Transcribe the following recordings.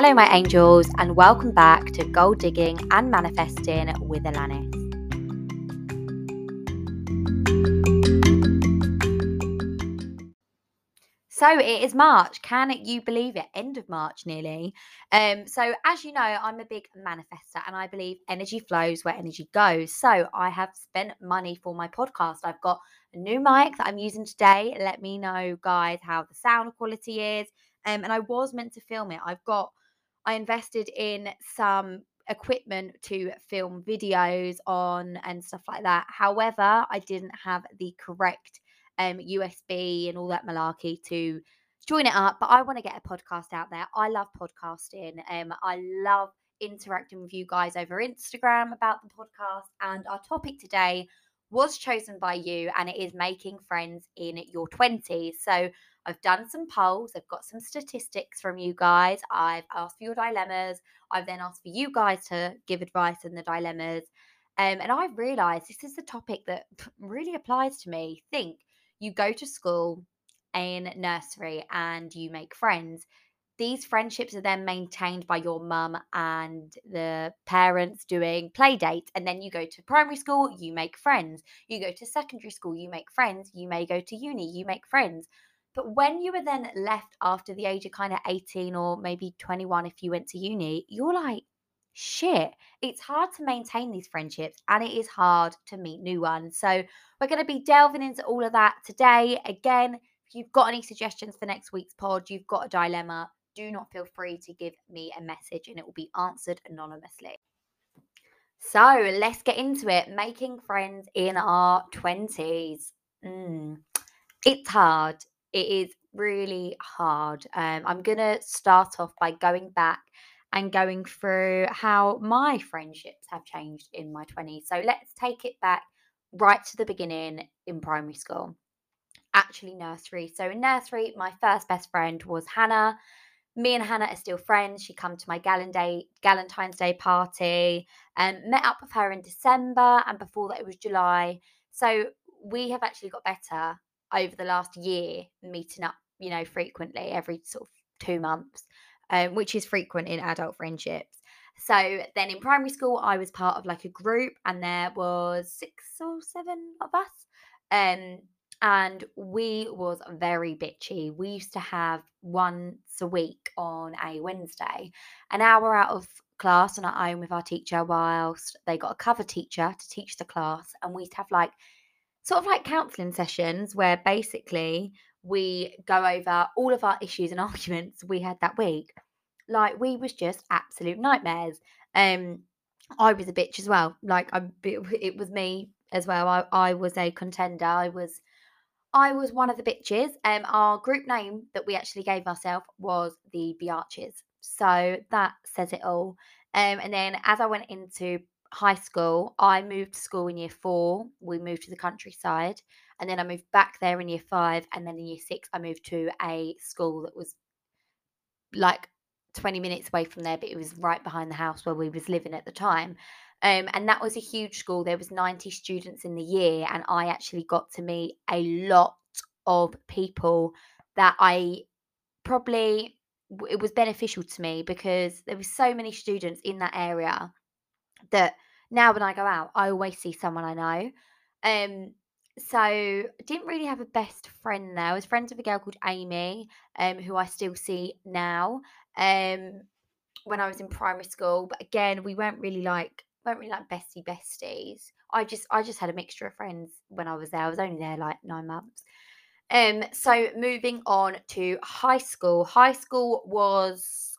Hello, my angels, and welcome back to Gold Digging and Manifesting with Alanis. So it is March. Can you believe it? End of March nearly. Um, so as you know, I'm a big manifester and I believe energy flows where energy goes. So I have spent money for my podcast. I've got a new mic that I'm using today. Let me know, guys, how the sound quality is. Um, and I was meant to film it. I've got I invested in some equipment to film videos on and stuff like that. However, I didn't have the correct um, USB and all that malarkey to join it up. But I want to get a podcast out there. I love podcasting. Um, I love interacting with you guys over Instagram about the podcast. And our topic today was chosen by you, and it is making friends in your 20s. So I've done some polls, I've got some statistics from you guys, I've asked for your dilemmas, I've then asked for you guys to give advice on the dilemmas. Um, and I've realized this is the topic that really applies to me. Think you go to school in nursery and you make friends. These friendships are then maintained by your mum and the parents doing play dates. And then you go to primary school, you make friends. You go to secondary school, you make friends. You may go to uni, you make friends. But when you were then left after the age of kind of 18 or maybe 21, if you went to uni, you're like, shit, it's hard to maintain these friendships and it is hard to meet new ones. So, we're going to be delving into all of that today. Again, if you've got any suggestions for next week's pod, you've got a dilemma, do not feel free to give me a message and it will be answered anonymously. So, let's get into it. Making friends in our 20s. Mm, it's hard. It is really hard. Um, I'm going to start off by going back and going through how my friendships have changed in my 20s. So let's take it back right to the beginning in primary school, actually, nursery. So in nursery, my first best friend was Hannah. Me and Hannah are still friends. She come to my Galentine's Day party and met up with her in December. And before that, it was July. So we have actually got better over the last year, meeting up, you know, frequently every sort of two months um, which is frequent in adult friendships. So then in primary school, I was part of like a group, and there was six or seven of us. Um, and we was very bitchy. We used to have once a week on a Wednesday, an hour out of class on our own with our teacher, whilst they got a cover teacher to teach the class, and we'd have like sort of like counselling sessions where basically we go over all of our issues and arguments we had that week. Like we was just absolute nightmares. Um, I was a bitch as well. Like I, it was me as well. I, I was a contender. I was, I was one of the bitches. Um, our group name that we actually gave ourselves was the Biarches. So that says it all. Um, and then as I went into high school, I moved to school in year four. We moved to the countryside. And then I moved back there in year five. And then in year six, I moved to a school that was like 20 minutes away from there, but it was right behind the house where we was living at the time. Um, and that was a huge school. There was 90 students in the year, and I actually got to meet a lot of people that I probably it was beneficial to me because there was so many students in that area that now when I go out, I always see someone I know. Um, so didn't really have a best friend there. I was friends with a girl called Amy, um, who I still see now. Um, when I was in primary school, but again, we weren't really like weren't really like bestie besties. I just I just had a mixture of friends when I was there. I was only there like nine months. Um, so moving on to high school. High school was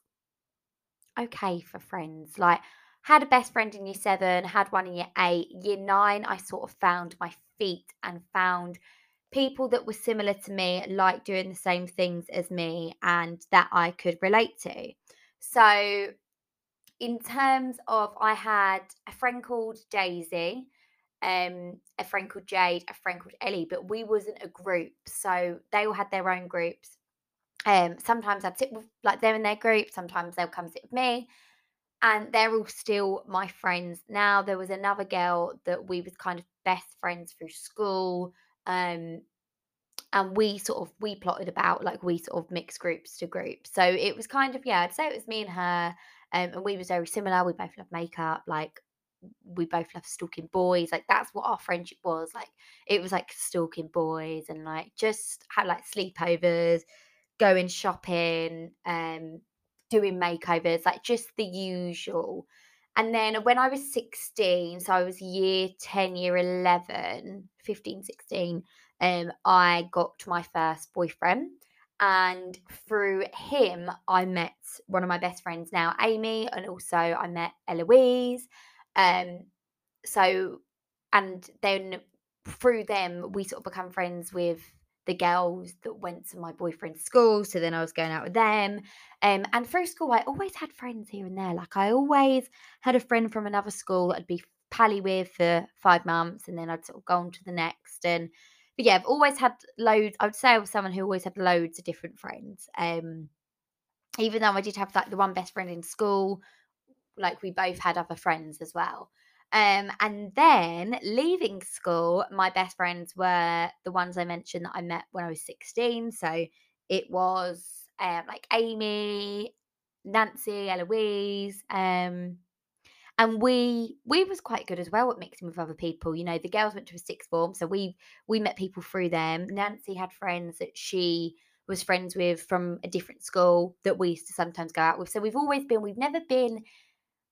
okay for friends. Like had a best friend in year seven, had one in year eight. Year nine, I sort of found my feet and found people that were similar to me, like doing the same things as me, and that I could relate to. So, in terms of, I had a friend called Daisy, um, a friend called Jade, a friend called Ellie, but we wasn't a group, so they all had their own groups. Um, sometimes I'd sit with like them in their group, sometimes they'll come sit with me and they're all still my friends now there was another girl that we was kind of best friends through school um and we sort of we plotted about like we sort of mixed groups to groups. So it was kind of yeah, I'd say it was me and her, um, and we was very similar. We both love makeup, like we both love stalking boys. Like that's what our friendship was. Like it was like stalking boys and like just had like sleepovers, going shopping, um, doing makeovers, like just the usual. And then when I was 16, so I was year 10, year 11, 15, 16, um, I got my first boyfriend. And through him, I met one of my best friends now, Amy, and also I met Eloise. Um, so, and then through them, we sort of become friends with the girls that went to my boyfriend's school. So then I was going out with them. Um, and through school, I always had friends here and there. Like I always had a friend from another school that I'd be pally with for five months, and then I'd sort of go on to the next. And but yeah, I've always had loads. I would say I was someone who always had loads of different friends. Um, even though I did have like the one best friend in school, like we both had other friends as well. Um, and then leaving school, my best friends were the ones I mentioned that I met when I was 16. So it was um, like Amy, Nancy, Eloise, um, and we we was quite good as well at mixing with other people you know the girls went to a sixth form so we we met people through them nancy had friends that she was friends with from a different school that we used to sometimes go out with so we've always been we've never been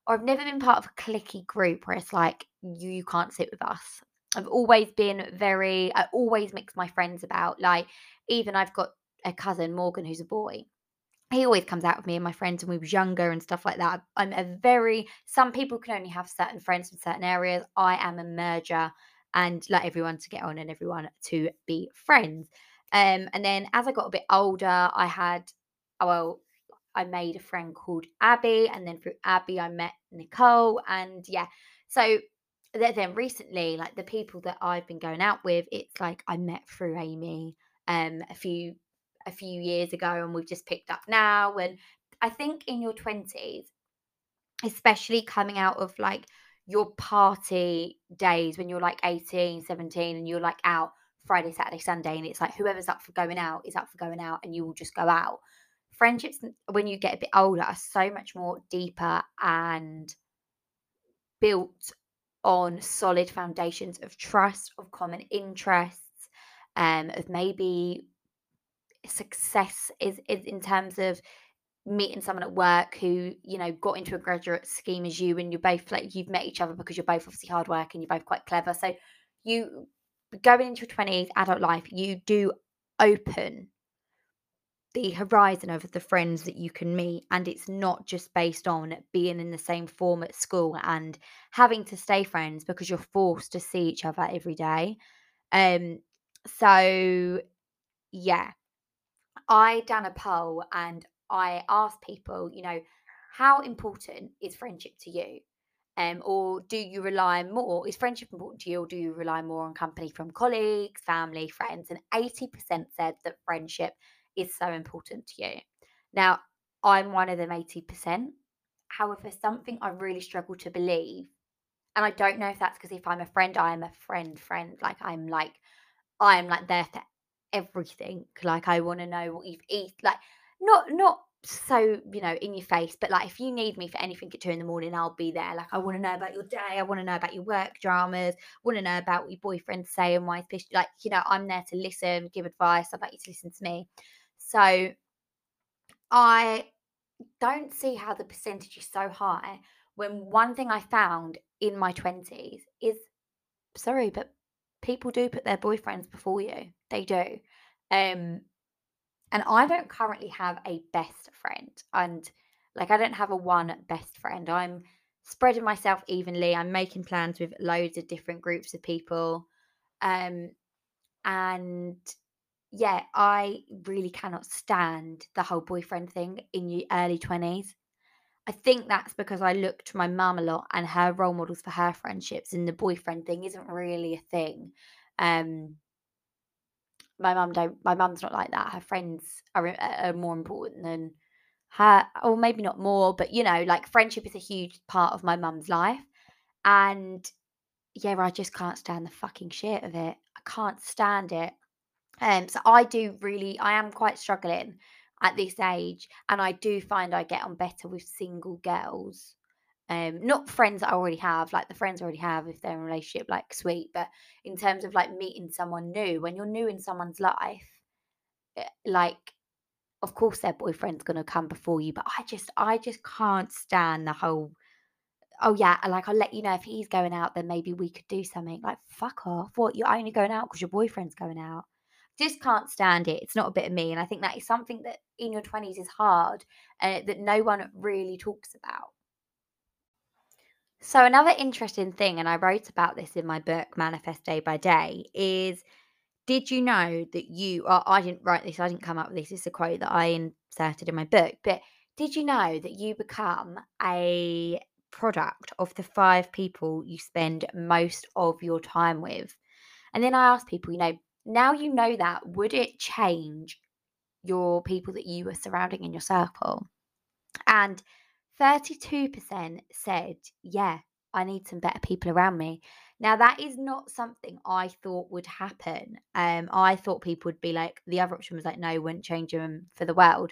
or i've never been part of a clicky group where it's like you, you can't sit with us i've always been very i always mix my friends about like even i've got a cousin morgan who's a boy he always comes out with me and my friends when we was younger and stuff like that. I'm a very some people can only have certain friends from certain areas. I am a merger and like everyone to get on and everyone to be friends. Um, and then as I got a bit older, I had well, I made a friend called Abby, and then through Abby I met Nicole, and yeah, so then recently, like the people that I've been going out with, it's like I met through Amy um a few a few years ago and we've just picked up now. And I think in your 20s, especially coming out of like your party days when you're like 18, 17, and you're like out Friday, Saturday, Sunday, and it's like whoever's up for going out is up for going out and you will just go out. Friendships, when you get a bit older, are so much more deeper and built on solid foundations of trust, of common interests, um, of maybe success is, is in terms of meeting someone at work who you know got into a graduate scheme as you and you're both like you've met each other because you're both obviously hard work and you're both quite clever. So you going into your 20s adult life you do open the horizon of the friends that you can meet and it's not just based on being in the same form at school and having to stay friends because you're forced to see each other every day um so yeah I done a poll and I asked people, you know, how important is friendship to you? Um, or do you rely more? Is friendship important to you, or do you rely more on company from colleagues, family, friends? And 80% said that friendship is so important to you. Now, I'm one of them 80%. However, something I really struggle to believe, and I don't know if that's because if I'm a friend, I am a friend, friend. Like I'm like, I am like there for everything. Like I want to know what you've eaten. Like not not so you know in your face, but like if you need me for anything at two in the morning, I'll be there. Like I want to know about your day. I want to know about your work dramas. Want to know about what your boyfriend's saying, why pissed. Like you know, I'm there to listen, give advice. I'd like you to listen to me. So I don't see how the percentage is so high when one thing I found in my 20s is sorry, but people do put their boyfriends before you. They do. Um, and I don't currently have a best friend. And like, I don't have a one best friend. I'm spreading myself evenly. I'm making plans with loads of different groups of people. Um, and yeah, I really cannot stand the whole boyfriend thing in your early 20s. I think that's because I look to my mum a lot and her role models for her friendships, and the boyfriend thing isn't really a thing. Um, my mum don't. My mum's not like that. Her friends are, are more important than her, or maybe not more, but you know, like friendship is a huge part of my mum's life, and yeah, I just can't stand the fucking shit of it. I can't stand it. Um, so I do really, I am quite struggling at this age, and I do find I get on better with single girls. Um, not friends that I already have, like the friends I already have, if they're in a relationship, like sweet. But in terms of like meeting someone new, when you're new in someone's life, eh, like of course their boyfriend's gonna come before you. But I just, I just can't stand the whole. Oh yeah, like I'll let you know if he's going out, then maybe we could do something. Like fuck off! What you're only going out because your boyfriend's going out? Just can't stand it. It's not a bit of me. And I think that is something that in your 20s is hard uh, that no one really talks about. So, another interesting thing, and I wrote about this in my book, Manifest Day by Day, is did you know that you, or I didn't write this, I didn't come up with this, it's a quote that I inserted in my book, but did you know that you become a product of the five people you spend most of your time with? And then I asked people, you know, now you know that, would it change your people that you were surrounding in your circle? And 32% said, yeah, I need some better people around me. Now, that is not something I thought would happen. Um, I thought people would be like, the other option was like, no, wouldn't change them for the world.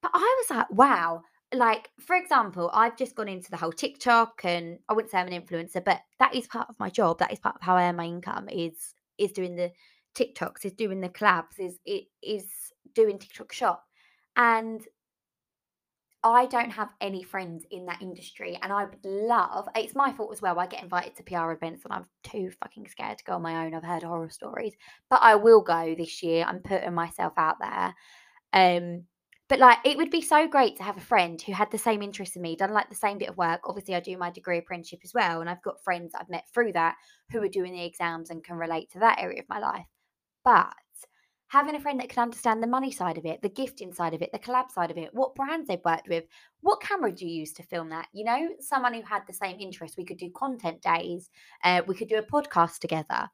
But I was like, wow. Like, for example, I've just gone into the whole TikTok and I wouldn't say I'm an influencer, but that is part of my job. That is part of how I earn my income is is doing the TikToks, is doing the collabs, is it is doing TikTok shop. And I don't have any friends in that industry, and I would love. It's my fault as well. I get invited to PR events, and I'm too fucking scared to go on my own. I've heard horror stories, but I will go this year. I'm putting myself out there. Um, but like, it would be so great to have a friend who had the same interest in me, done like the same bit of work. Obviously, I do my degree apprenticeship as well, and I've got friends I've met through that who are doing the exams and can relate to that area of my life. But having a friend that can understand the money side of it, the gifting side of it, the collab side of it, what brands they've worked with, what camera do you use to film that? You know, someone who had the same interest. We could do content days, uh, we could do a podcast together.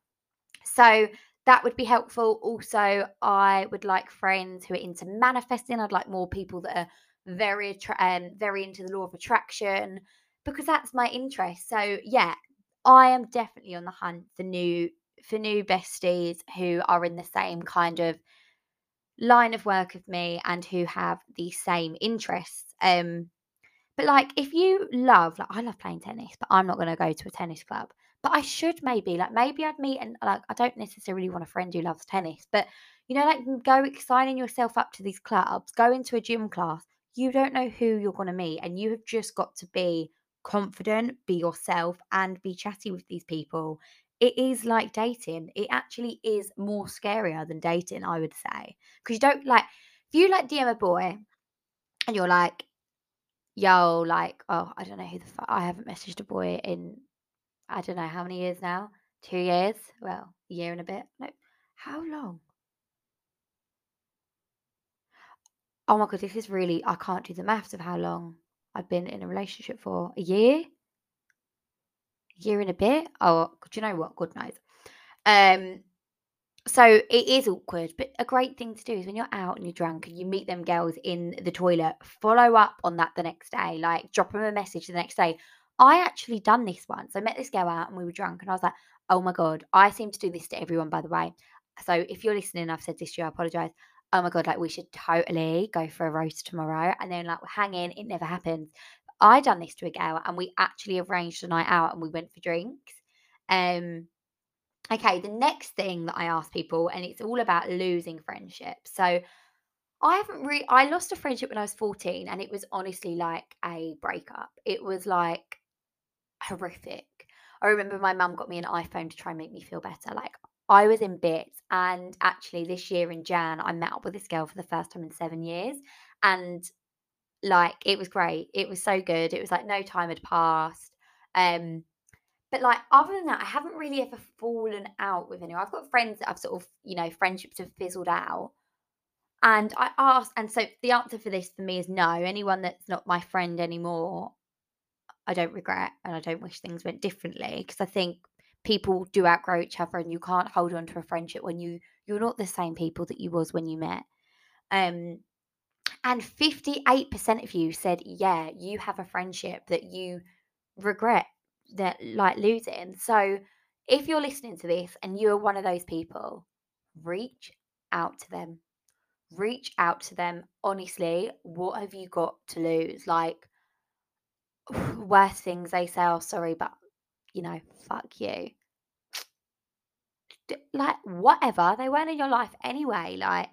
So that would be helpful. Also, I would like friends who are into manifesting. I'd like more people that are very um, very into the law of attraction because that's my interest. So yeah, I am definitely on the hunt for new for new besties who are in the same kind of line of work of me and who have the same interests. Um, but like if you love, like I love playing tennis, but I'm not going to go to a tennis club. But I should maybe, like maybe I'd meet and like I don't necessarily want a friend who loves tennis, but you know, like go signing yourself up to these clubs, go into a gym class. You don't know who you're going to meet, and you have just got to be confident, be yourself, and be chatty with these people it is like dating. It actually is more scarier than dating, I would say. Because you don't like, if you like DM a boy and you're like, yo, like, oh, I don't know who the fuck, I haven't messaged a boy in, I don't know how many years now? Two years? Well, a year and a bit. No, how long? Oh my God, this is really, I can't do the maths of how long I've been in a relationship for. A year? Year and a bit. Oh, do you know what? Good knows. Um, so it is awkward, but a great thing to do is when you're out and you're drunk and you meet them girls in the toilet, follow up on that the next day. Like drop them a message the next day. I actually done this once. I met this girl out and we were drunk, and I was like, "Oh my god, I seem to do this to everyone." By the way, so if you're listening, I've said this to you. I apologize. Oh my god, like we should totally go for a roast tomorrow, and then like we're hanging. It never happens. I done this to a girl and we actually arranged a night out and we went for drinks. Um okay, the next thing that I ask people, and it's all about losing friendships. So I haven't really I lost a friendship when I was 14 and it was honestly like a breakup. It was like horrific. I remember my mum got me an iPhone to try and make me feel better. Like I was in bits. And actually this year in Jan, I met up with this girl for the first time in seven years. And like, it was great. It was so good. It was like no time had passed. Um, but like other than that, I haven't really ever fallen out with anyone. I've got friends that I've sort of, you know, friendships have fizzled out. And I asked, and so the answer for this for me is no. Anyone that's not my friend anymore, I don't regret and I don't wish things went differently because I think people do outgrow each other and you can't hold on to a friendship when you you're not the same people that you was when you met. Um and 58% of you said, yeah, you have a friendship that you regret that like losing. So if you're listening to this and you're one of those people, reach out to them. Reach out to them. Honestly, what have you got to lose? Like, worst things they say, oh, sorry, but you know, fuck you. Like, whatever. They weren't in your life anyway. Like,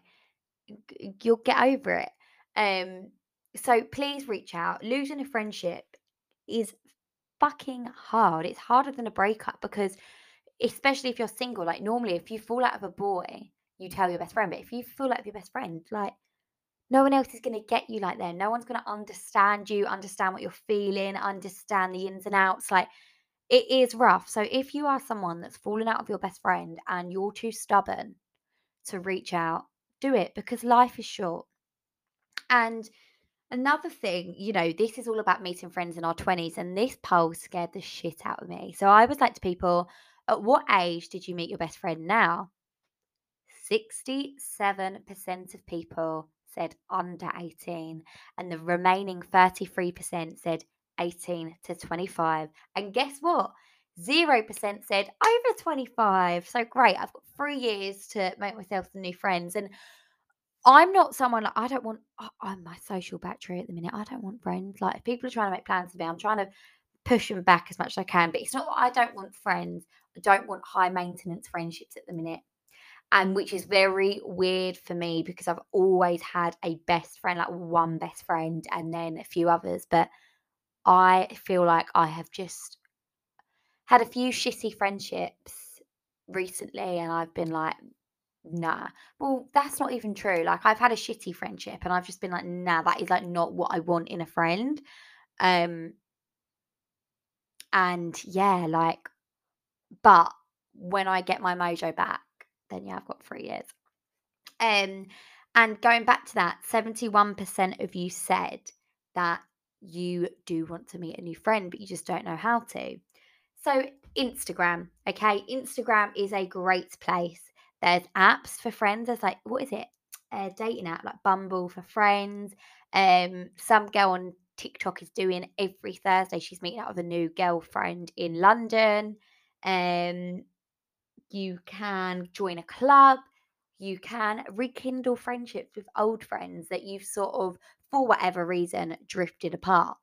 you'll get over it. Um, so please reach out. Losing a friendship is fucking hard. It's harder than a breakup because, especially if you're single, like normally, if you fall out of a boy, you tell your best friend. But if you fall out of your best friend, like no one else is going to get you like that. No one's going to understand you, understand what you're feeling, understand the ins and outs. Like it is rough. So if you are someone that's fallen out of your best friend and you're too stubborn to reach out, do it because life is short. And another thing, you know, this is all about meeting friends in our 20s, and this poll scared the shit out of me. So I was like to people, at what age did you meet your best friend now? 67% of people said under 18, and the remaining 33% said 18 to 25. And guess what? 0% said over 25. So great. I've got three years to make myself some new friends. And I'm not someone like, I don't want, I'm my social battery at the minute. I don't want friends. Like, if people are trying to make plans with me, I'm trying to push them back as much as I can. But it's not I don't want friends. I don't want high maintenance friendships at the minute. And which is very weird for me because I've always had a best friend, like one best friend, and then a few others. But I feel like I have just had a few shitty friendships recently, and I've been like, nah. Well, that's not even true. Like, I've had a shitty friendship, and I've just been like, nah, that is like not what I want in a friend. Um, and yeah, like, but when I get my mojo back, then yeah, I've got three years. Um, and going back to that, 71% of you said that you do want to meet a new friend, but you just don't know how to. So, Instagram, okay? Instagram is a great place. There's apps for friends. There's like, what is it? A dating app like Bumble for friends. Um, some girl on TikTok is doing every Thursday. She's meeting up with a new girlfriend in London. Um, you can join a club. You can rekindle friendships with old friends that you've sort of for whatever reason, drifted apart.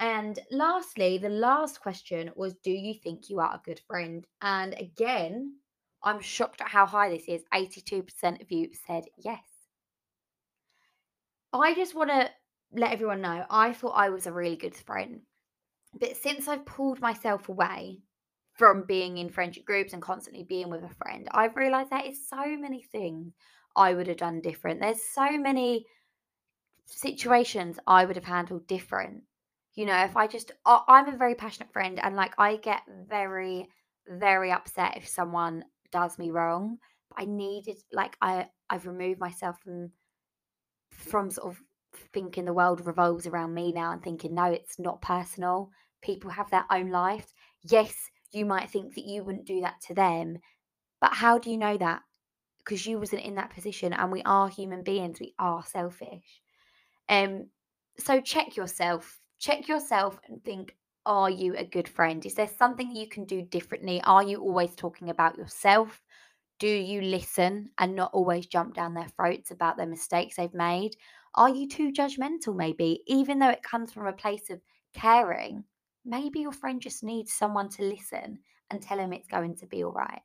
And lastly, the last question was Do you think you are a good friend? And again, I'm shocked at how high this is. 82% of you said yes. I just want to let everyone know I thought I was a really good friend. But since I've pulled myself away from being in friendship groups and constantly being with a friend, I've realized there is so many things I would have done different. There's so many situations I would have handled different. You know, if I just, I'm a very passionate friend and like I get very, very upset if someone does me wrong. But I needed, like, I, I've removed myself from, from sort of thinking the world revolves around me now and thinking, no, it's not personal. People have their own life. Yes, you might think that you wouldn't do that to them, but how do you know that? Because you wasn't in that position and we are human beings, we are selfish. Um, so check yourself. Check yourself and think, are you a good friend? Is there something you can do differently? Are you always talking about yourself? Do you listen and not always jump down their throats about their mistakes they've made? Are you too judgmental, maybe, even though it comes from a place of caring? Maybe your friend just needs someone to listen and tell him it's going to be all right.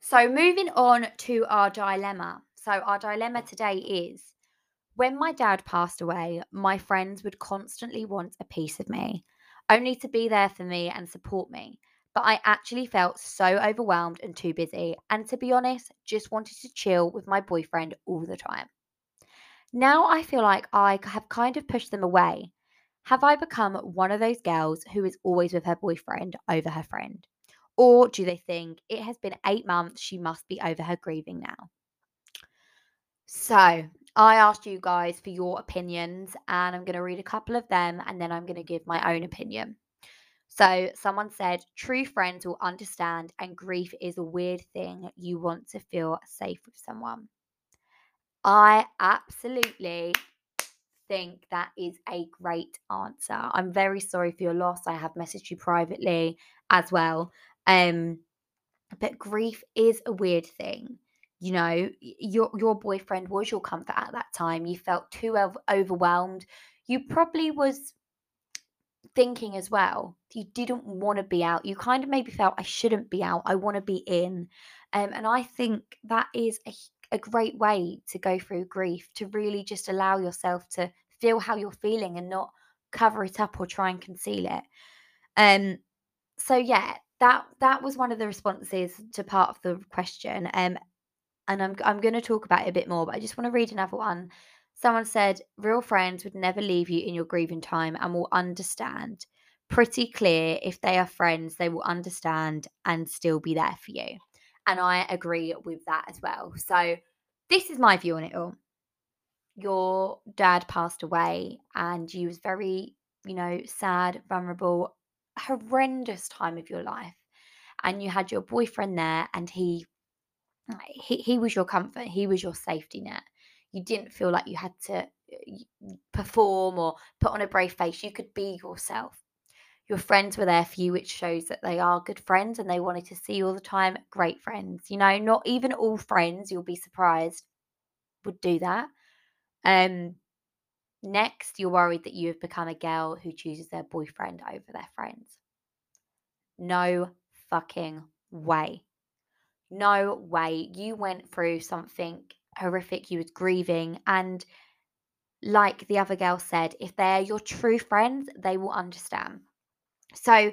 So, moving on to our dilemma. So, our dilemma today is when my dad passed away, my friends would constantly want a piece of me, only to be there for me and support me. But I actually felt so overwhelmed and too busy, and to be honest, just wanted to chill with my boyfriend all the time. Now I feel like I have kind of pushed them away. Have I become one of those girls who is always with her boyfriend over her friend? Or do they think it has been eight months, she must be over her grieving now? So, I asked you guys for your opinions, and I'm going to read a couple of them and then I'm going to give my own opinion. So, someone said, True friends will understand, and grief is a weird thing. You want to feel safe with someone. I absolutely think that is a great answer. I'm very sorry for your loss. I have messaged you privately as well. Um, But grief is a weird thing. You know, your your boyfriend was your comfort at that time. You felt too overwhelmed. You probably was thinking as well. You didn't want to be out. You kind of maybe felt I shouldn't be out. I want to be in. Um, and I think that is a, a great way to go through grief to really just allow yourself to feel how you're feeling and not cover it up or try and conceal it. Um, so yeah, that that was one of the responses to part of the question. Um, and I'm I'm going to talk about it a bit more, but I just want to read another one. Someone said, "Real friends would never leave you in your grieving time and will understand. Pretty clear if they are friends, they will understand and still be there for you." And I agree with that as well. So this is my view on it all. Your dad passed away and you was very, you know, sad, vulnerable, horrendous time of your life. And you had your boyfriend there and he he, he was your comfort, he was your safety net. You didn't feel like you had to uh, perform or put on a brave face. You could be yourself. Your friends were there for you, which shows that they are good friends and they wanted to see you all the time. Great friends. You know, not even all friends, you'll be surprised, would do that. Um, next, you're worried that you have become a girl who chooses their boyfriend over their friends. No fucking way. No way. You went through something horrific. You was grieving. And like the other girl said, if they're your true friends, they will understand. So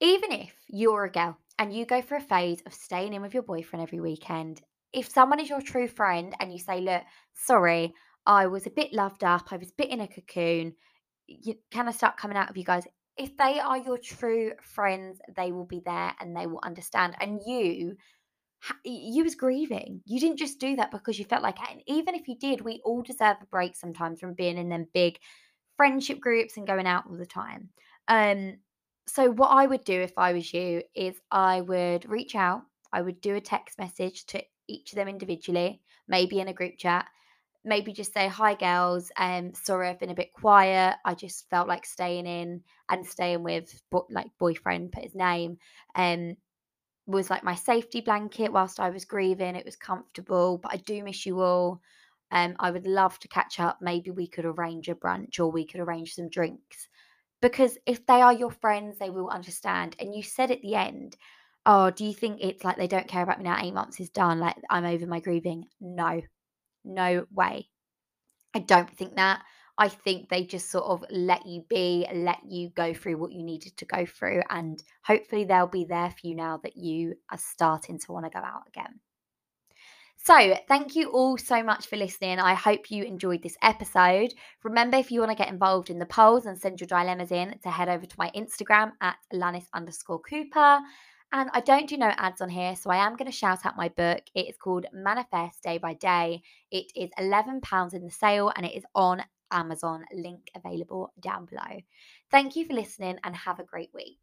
even if you're a girl and you go for a phase of staying in with your boyfriend every weekend, if someone is your true friend and you say, look, sorry, I was a bit loved up, I was bit in a cocoon, you, can I start coming out of you guys? If they are your true friends, they will be there and they will understand. And you you was grieving. You didn't just do that because you felt like it. And even if you did, we all deserve a break sometimes from being in them big friendship groups and going out all the time. Um, so what I would do if I was you is I would reach out. I would do a text message to each of them individually, maybe in a group chat. Maybe just say, "Hi, girls. Um, sorry, I've been a bit quiet. I just felt like staying in and staying with, like boyfriend, put his name. Um, was like my safety blanket whilst I was grieving. It was comfortable, but I do miss you all. Um, I would love to catch up. Maybe we could arrange a brunch or we could arrange some drinks. Because if they are your friends, they will understand. And you said at the end, Oh, do you think it's like they don't care about me now? Eight months is done. Like I'm over my grieving. No, no way. I don't think that. I think they just sort of let you be, let you go through what you needed to go through, and hopefully they'll be there for you now that you are starting to want to go out again. So, thank you all so much for listening. I hope you enjoyed this episode. Remember, if you want to get involved in the polls and send your dilemmas in, to head over to my Instagram at Alanis underscore Cooper. And I don't do no ads on here, so I am going to shout out my book. It is called Manifest Day by Day. It is £11 in the sale and it is on Amazon. Link available down below. Thank you for listening and have a great week.